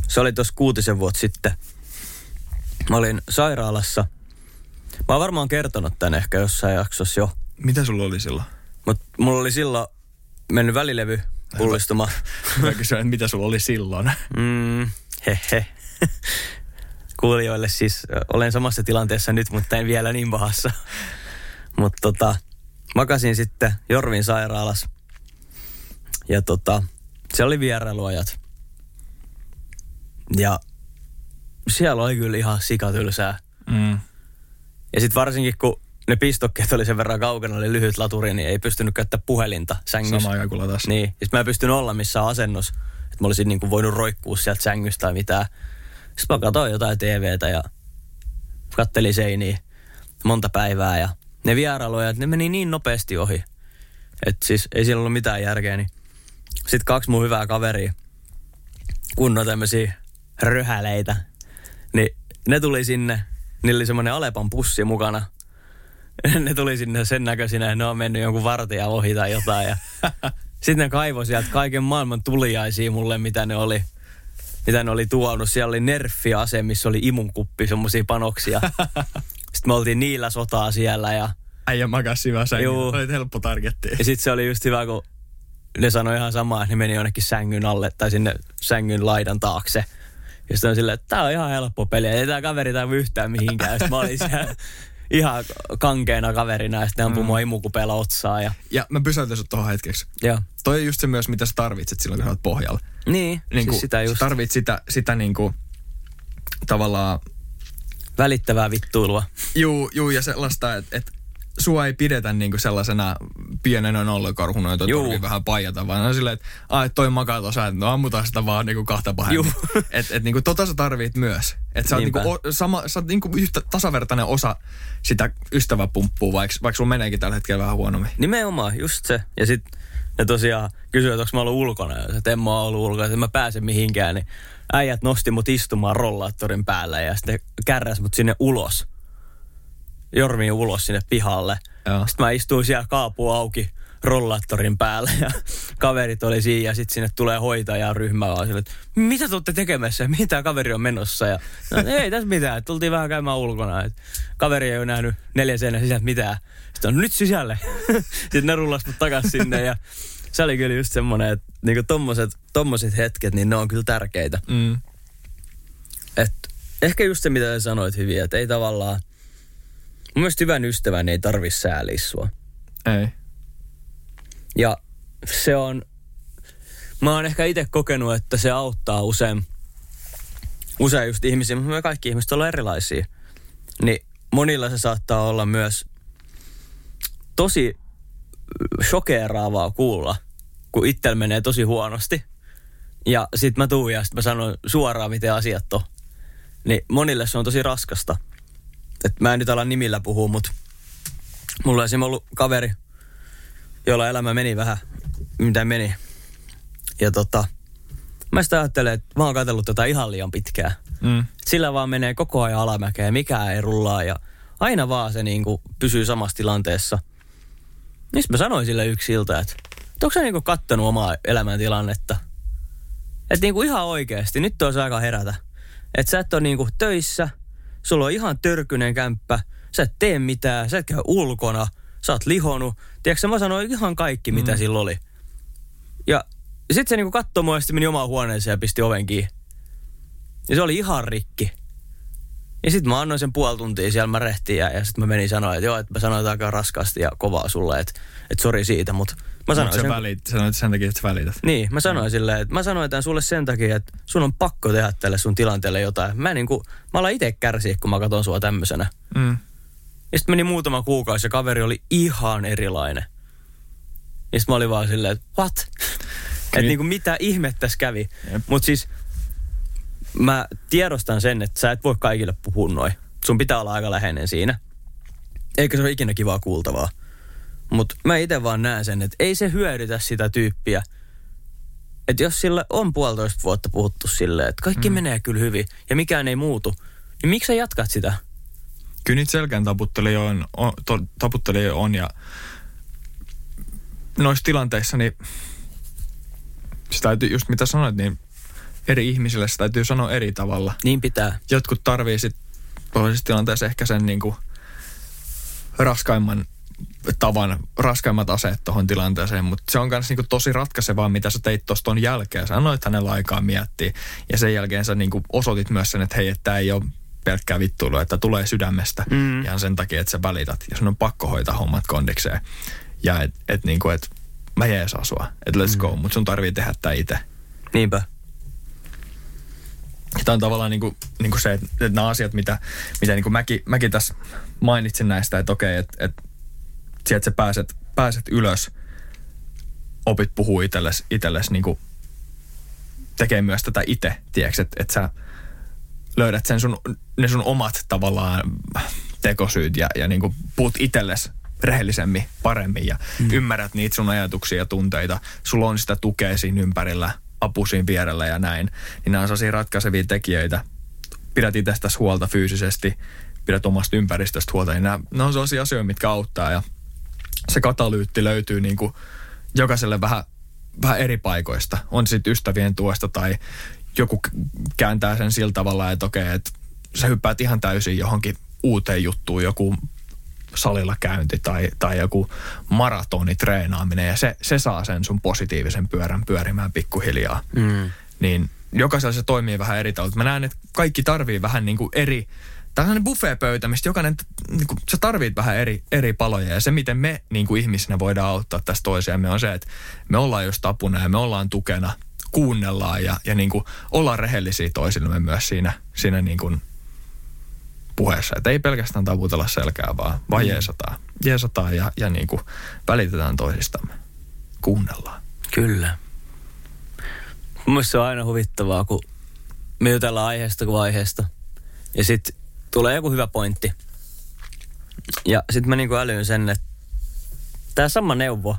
Se oli tuossa kuutisen vuotta sitten. Mä olin sairaalassa Mä oon varmaan kertonut tän ehkä jossain jaksossa jo. Mitä sulla oli silloin? Mut mulla oli silloin mennyt välilevy pullistuma. Mä [laughs] kysyin, että mitä sulla oli silloin? Mm, he. [laughs] Kuulijoille siis, olen samassa tilanteessa nyt, mutta en vielä niin pahassa. [laughs] mutta tota, makasin sitten Jorvin sairaalas. Ja tota, se oli vierailuajat. Ja siellä oli kyllä ihan sikatylsää. Mm. Ja sitten varsinkin, kun ne pistokkeet oli sen verran kaukana, oli lyhyt laturi, niin ei pystynyt käyttää puhelinta sängyssä. Sama aika kuin latas. Niin. Ja mä en pystynyt olla missään asennossa, että mä olisin niinku voinut roikkua sieltä sängystä tai mitään. Sitten mä katsoin jotain TVtä ja kattelin seiniä monta päivää ja ne vierailuja, ne meni niin nopeasti ohi. Että siis ei siellä ollut mitään järkeä. Niin. Sitten kaksi mun hyvää kaveria, kunnon tämmöisiä röhäleitä, niin ne tuli sinne Niillä oli semmoinen Alepan pussi mukana. [laughs] ne tuli sinne sen näköisinä, että ne on mennyt jonkun vartija ohi tai jotain. Ja [laughs] sitten ne kaivoi sieltä kaiken maailman tuliaisia mulle, mitä ne oli mitä ne oli tuonut. Siellä oli nerffi-ase, missä oli imunkuppi, semmoisia panoksia. [laughs] sitten me oltiin niillä sotaa siellä ja... Äijä makasi hyvä sängyn. Oli helppo targetti. Ja sitten se oli just hyvä, kun ne sanoi ihan samaa, että ne meni jonnekin sängyn alle tai sinne sängyn laidan taakse. Ja sitten on silleen, että tää on ihan helppo peli. Ei tää kaveri tai yhtään mihinkään. Sitten mä olin siellä ihan kankeena kaverina ja sitten ampui mm. mua imukupeella otsaa. Ja, ja mä pysäytän sut tuohon hetkeksi. Joo. Toi on just se myös, mitä sä tarvitset silloin, kun sä oot pohjalla. Niin, niin siis sitä just. Sä tarvit sitä, sitä niin kuin, tavallaan... Välittävää vittuilua. Juu, juu ja sellaista, että et sua ei pidetä niinku sellaisena pienenä nollekarhuna, jota tarvii vähän paijata, vaan on silleen, että ai, toi makaa tuossa, että no ammutaan sitä vaan niinku kahta pahemmin. [laughs] että et, niinku tota sä tarvit myös. Että sä oot, niinku, o, sama, sä oot niinku yhtä tasavertainen osa sitä ystäväpumppua, vaikka vaik sulla meneekin tällä hetkellä vähän huonommin. Nimenomaan, just se. Ja sitten ne tosiaan kysyivät, että onko mä ollut ulkona. Ja että en mä ollut ulkona, että mä pääse mihinkään. Niin äijät nosti mut istumaan rollaattorin päällä ja sitten kärräs mut sinne ulos Jormiin ulos sinne pihalle. Joo. Sitten mä istuin siellä kaapu auki rollaattorin päällä ja [laughs] kaverit oli siinä ja sitten sinne tulee hoitaja ryhmä vaan sille, että mitä te olette tekemässä mihin tämä kaveri on menossa ja [laughs] no, ei tässä mitään, tultiin vähän käymään ulkona. Et kaveri ei ole nähnyt neljän seinän sisään mitään. Sitten on nyt sisälle. [laughs] sitten ne rullas mut takas sinne ja se oli kyllä just semmoinen, että niinku tommoset, tommoset hetket, niin ne on kyllä tärkeitä. Mm. Et ehkä just se, mitä sä sanoit hyvin, että ei tavallaan – Mun mielestä hyvän ystävän ei tarvi sääliä sua. Ei. Ja se on, mä oon ehkä itse kokenut, että se auttaa usein, usein just ihmisiä, mutta me kaikki ihmiset ollaan erilaisia. Niin monilla se saattaa olla myös tosi shokeeraavaa kuulla, kun itsellä menee tosi huonosti. Ja sit mä tuun ja sit mä sanon suoraan, miten asiat on. Niin monille se on tosi raskasta. Et mä en nyt ala nimillä puhua, mutta mulla on esimerkiksi ollut kaveri, jolla elämä meni vähän, mitä meni. Ja tota, mä sitä ajattelen, että mä oon katsellut tätä ihan liian pitkään. Mm. Sillä vaan menee koko ajan alamäkeen, mikään ei rullaa ja aina vaan se niinku pysyy samassa tilanteessa. Niin mä sanoin sille yksi ilta, että, että onko sä niinku kattonut omaa elämäntilannetta? Että niinku ihan oikeasti, nyt olisi aika herätä. Että sä et ole niinku töissä, sulla on ihan törkynen kämppä, sä et tee mitään, sä et käy ulkona, sä oot lihonut. Tiedätkö mä sanoin ihan kaikki, mitä mm. sillä oli. Ja sitten se niinku katsoi mua ja sitten meni omaan huoneeseen ja pisti oven kiinni. Ja se oli ihan rikki. Ja sitten mä annoin sen puoli tuntia siellä, mä rehtiin ja, ja sitten mä menin sanoa, että joo, että mä sanoin aika raskaasti ja kovaa sulle, että, että sori siitä, mutta mä sanoin sen, välit, sanoit sen takia, että sä välität. niin, mä sanoin silleen, että mä sanoin tämän sulle sen takia, että sun on pakko tehdä tälle sun tilanteelle jotain. Mä niinku, mä alan itse kärsiä, kun mä katson sua tämmöisenä. Mm. Ja sitten meni muutama kuukausi ja kaveri oli ihan erilainen. Ja sitten mä olin vaan silleen, että what? [laughs] että niinku mitä ihmettä tässä kävi. Mutta siis mä tiedostan sen, että sä et voi kaikille puhua noin. Sun pitää olla aika läheinen siinä. Eikä se ole ikinä kivaa kuultavaa. Mutta mä itse vaan näen sen, että ei se hyödytä sitä tyyppiä. Että jos sillä on puolitoista vuotta puhuttu silleen, että kaikki mm. menee kyllä hyvin ja mikään ei muutu, niin miksi sä jatkat sitä? Kyllä niitä selkään taputtelijoita on, on, to, on ja noissa tilanteissa niin sitä täytyy, just mitä sanoit, niin eri ihmisille se täytyy sanoa eri tavalla. Niin pitää. Jotkut tarvii sit toisessa tilanteessa ehkä sen niinku raskaimman tavan, raskaimmat aseet tuohon tilanteeseen, mutta se on myös niinku tosi ratkaisevaa, mitä sä teit tuosta ton jälkeen. Sä annoit hänellä aikaa miettiä ja sen jälkeen sä niinku osoitit myös sen, että hei, että tämä ei ole pelkkää vittuilua, että tulee sydämestä mm. ihan sen takia, että sä välität ja sun on pakko hoitaa hommat kondikseen. Ja et, et niinku, et mä jeesaa sua, että let's go, mutta sun tarvii tehdä tää itse. Niinpä. Tämä on tavallaan niin kuin, niin kuin se, että, että nämä asiat, mitä, mitä niin kuin mäkin, mäkin tässä mainitsin näistä, että okei, että, että sieltä sä pääset, pääset ylös, opit puhua itsellesi, itsellesi niin kuin tekee myös tätä itse, tiedätkö, että, että sä löydät sen sun, ne sun omat tavallaan tekosyyt ja, ja niin kuin puhut itsellesi rehellisemmin, paremmin ja mm. ymmärrät niitä sun ajatuksia ja tunteita. Sulla on sitä tukea siinä ympärillä, apu siinä vierellä ja näin. Niin nämä on sellaisia ratkaisevia tekijöitä. Pidät itsestäsi huolta fyysisesti, pidät omasta ympäristöstä huolta. Niin nämä, nämä on sellaisia asioita, mitkä auttaa ja se katalyytti löytyy niin kuin jokaiselle vähän, vähän eri paikoista. On sitten ystävien tuosta tai joku kääntää sen sillä tavalla, että okei, että sä hyppäät ihan täysin johonkin uuteen juttuun, joku salilla käynti tai, tai joku maratonitreenaaminen ja se, se saa sen sun positiivisen pyörän pyörimään pikkuhiljaa. Mm. Niin jokaisella se toimii vähän eri tavalla. Mä näen, että kaikki tarvii vähän niin kuin eri, tämä on buffetpöytä, mistä jokainen, niin kuin, sä tarvit vähän eri, eri paloja. Ja se, miten me niin kuin ihmisinä voidaan auttaa tästä toisiamme on se, että me ollaan just apuna ja me ollaan tukena, kuunnellaan ja, ja niin kuin ollaan rehellisiä toisillemme myös siinä, siinä niin kuin puheessa. Että ei pelkästään taputella selkää, vaan, vaan mm. jeesataan. Jeesataan ja, ja niin kuin välitetään toisistamme. Kuunnellaan. Kyllä. Mun se on aina huvittavaa, kun me jutellaan aiheesta kuin aiheesta. Ja sitten tulee joku hyvä pointti. Ja sitten mä niinku älyn sen, että tämä sama neuvo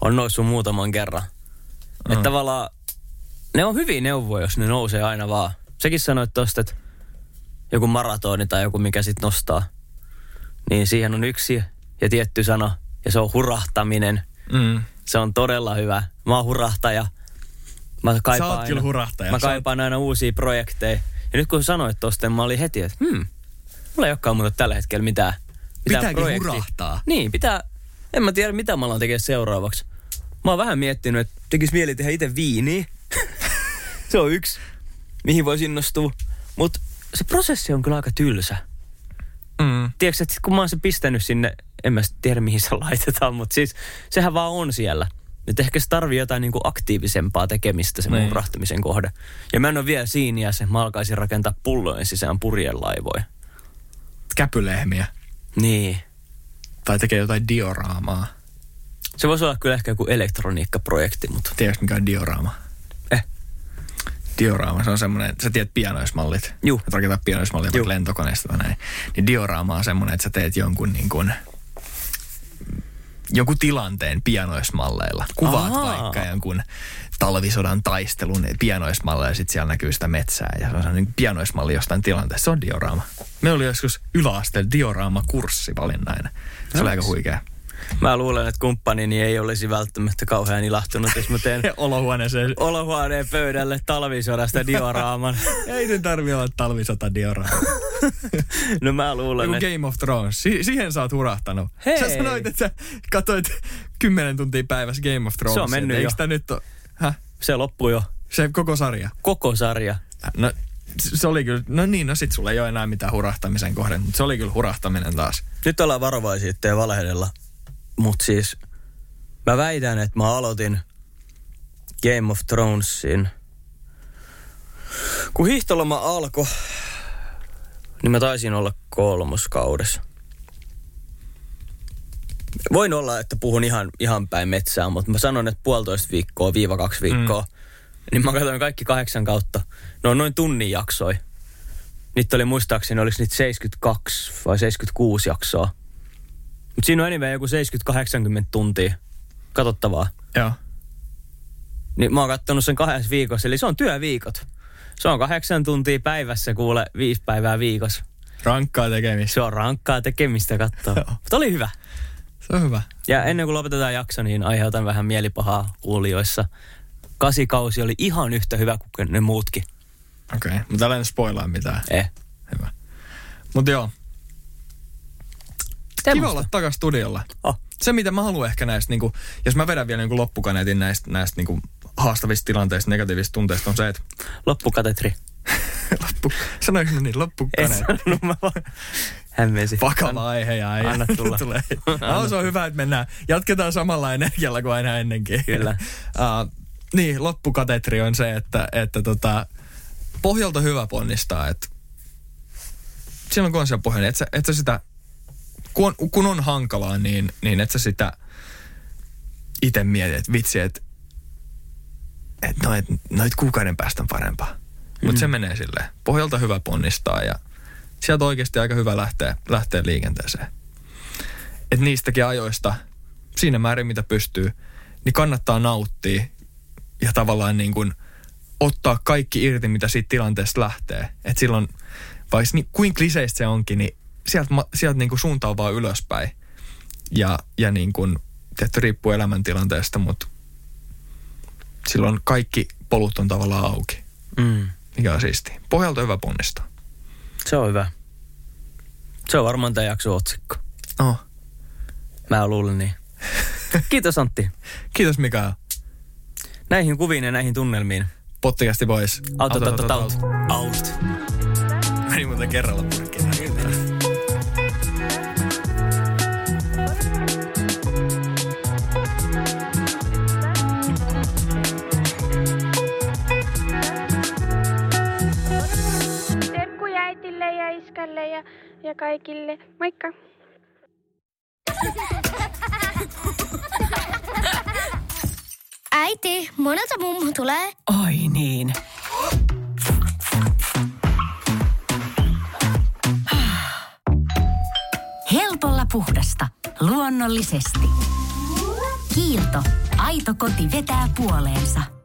on noussut muutaman kerran. Mm. Että tavallaan ne on hyviä neuvoja, jos ne nousee aina vaan. Sekin sanoit tosta, että joku maratoni tai joku, mikä sit nostaa. Niin siihen on yksi ja tietty sana, ja se on hurahtaminen. Mm. Se on todella hyvä. Mä oon hurahtaja. Mä kaipaan, Sä oot kyllä aina, hurahtaja. mä Sä oot- kaipaan aina uusia projekteja. Ja nyt kun sanoit tosta, mä olin heti, että hmm, mulla ei olekaan muuta tällä hetkellä mitään, mitään Pitääkin projektia. hurahtaa. Niin, pitää, en mä tiedä mitä mä alan tekemään seuraavaksi. Mä oon vähän miettinyt, että tekis mieli tehdä itse viiniä. [laughs] se on yksi, mihin voisi innostua. Mutta se prosessi on kyllä aika tylsä. Mm. Tiedätkö, että sit kun mä oon se pistänyt sinne, en mä tiedä mihin se [laughs] laitetaan, mutta siis sehän vaan on siellä. Nyt ehkä se tarvii jotain niinku aktiivisempaa tekemistä se Niin. mun rahtamisen kohde. Ja mä en ole vielä siinä ja se mä alkaisin rakentaa pullojen sisään purjelaivoja. Käpylehmiä. Niin. Tai tekee jotain dioraamaa. Se voisi olla kyllä ehkä joku elektroniikkaprojekti, mutta Tiedätkö mikä on dioraama? eh. Dioraama, se on semmoinen, sä tiedät pianoismallit. Juu. Että rakentaa pianoismallia lentokoneesta tai näin. Niin dioraama on semmoinen, että sä teet jonkun niin kuin, jonkun tilanteen pianoismalleilla. Kuvaat Ahaa. vaikka jonkun talvisodan taistelun pianoismalleilla ja sitten siellä näkyy sitä metsää ja se on sellainen pianoismalli jostain tilanteesta. Se on dioraama. Me oli joskus yläasteella dioraama-kurssi valinnainen. Se oli aika huikea. Mä luulen, että kumppanini ei olisi välttämättä kauhean ilahtunut, jos mä teen [laughs] Olohuoneeseen. olohuoneen pöydälle talvisodasta dioraaman. [laughs] Ei sen tarvi olla talvisota dioraama. [laughs] No mä luulen, Joku että Game of Thrones. Si- siihen sä oot hurahtanut. Hei. Sä sanoit, että sä katsoit 10 tuntia päivässä Game of Thrones. Se on mennyt Eikö jo. nyt ole? Häh? se loppui jo. Se koko sarja? Koko sarja. Äh, No se oli kyllä, no niin, no sit sulla ei ole enää mitään hurahtamisen kohden, mutta se oli kyllä hurahtaminen taas. Nyt ollaan varovaisia, ettei valehdella. Mutta siis mä väitän, että mä aloitin Game of Thronesin. Kun hiihtoloma alkoi, niin mä taisin olla kolmoskaudessa. Voin olla, että puhun ihan, ihan päin metsää, mutta mä sanon, että puolitoista viikkoa, viiva kaksi viikkoa. Mm. Niin mä katsoin kaikki kahdeksan kautta. Ne on noin tunnin jaksoi. Niitä oli muistaakseni, oliko niitä 72 vai 76 jaksoa. Mutta siinä on anyway joku 70-80 tuntia katsottavaa. Joo. Niin mä oon kattonut sen kahdessa viikossa, eli se on työviikot. Se on kahdeksan tuntia päivässä, kuule, viisi päivää viikossa. Rankkaa tekemistä. Se on rankkaa tekemistä katsoa. Mutta oli hyvä. Se on hyvä. Ja ennen kuin lopetetaan jakso, niin aiheutan vähän mielipahaa kuulijoissa. Kasikausi oli ihan yhtä hyvä kuin ne muutkin. Okei, okay. mutta älä spoilaa mitään. Eh. Hyvä. Mutta joo, kiva olla takas studiolla. Oh. Se, mitä mä haluan ehkä näistä, niin kuin, jos mä vedän vielä niin loppukaneetin näistä, näistä niin kuin, haastavista tilanteista, negatiivisista tunteista, on se, että Loppukatetri. [laughs] loppu, sanoinko mä niin, En loppukaneetti. sanonut, mä vaan hämmensin. Vakava aihe ja ei. Anna tulla. [laughs] tulee. No, se on hyvä, että mennään. Jatketaan samalla energialla kuin aina ennenkin. Kyllä. uh, [laughs] niin, loppukatetri on se, että, että tota, pohjalta hyvä ponnistaa. Että silloin kun on siellä pohjalla, niin et sä, et sä sitä, kun on, kun on hankalaa, niin, niin et sä sitä itse mieti, että vitsi, että et noit, noit kuukauden päästä on parempaa. Mutta Mm. se menee silleen. Pohjalta hyvä ponnistaa ja sieltä oikeasti aika hyvä lähteä, lähteä liikenteeseen. Et niistäkin ajoista, siinä määrin mitä pystyy, niin kannattaa nauttia ja tavallaan niin kuin ottaa kaikki irti, mitä siitä tilanteesta lähtee. Et silloin, vaikka niin, kuin kliseistä se onkin, niin sieltä, sieltä niin kuin suuntaa vaan ylöspäin. Ja, ja niin kuin, tietty riippuu elämäntilanteesta, mutta silloin kaikki polut on tavallaan auki. Mm. Mikä on siisti. Pohjalta hyvä ponnistaa. Se on hyvä. Se on varmaan tämä jakso otsikko. Oh. Mä luulen niin. [laughs] Kiitos Antti. Kiitos Mikael. Näihin kuviin ja näihin tunnelmiin. Pottikästi pois. Out, out, out, out, out. Meni muuten kerralla purkkiin. Ja iskälle ja, ja kaikille. Moikka! Äiti, monelta mummu tulee? Oi niin. Helpolla puhdasta. Luonnollisesti. Kiilto. Aito koti vetää puoleensa.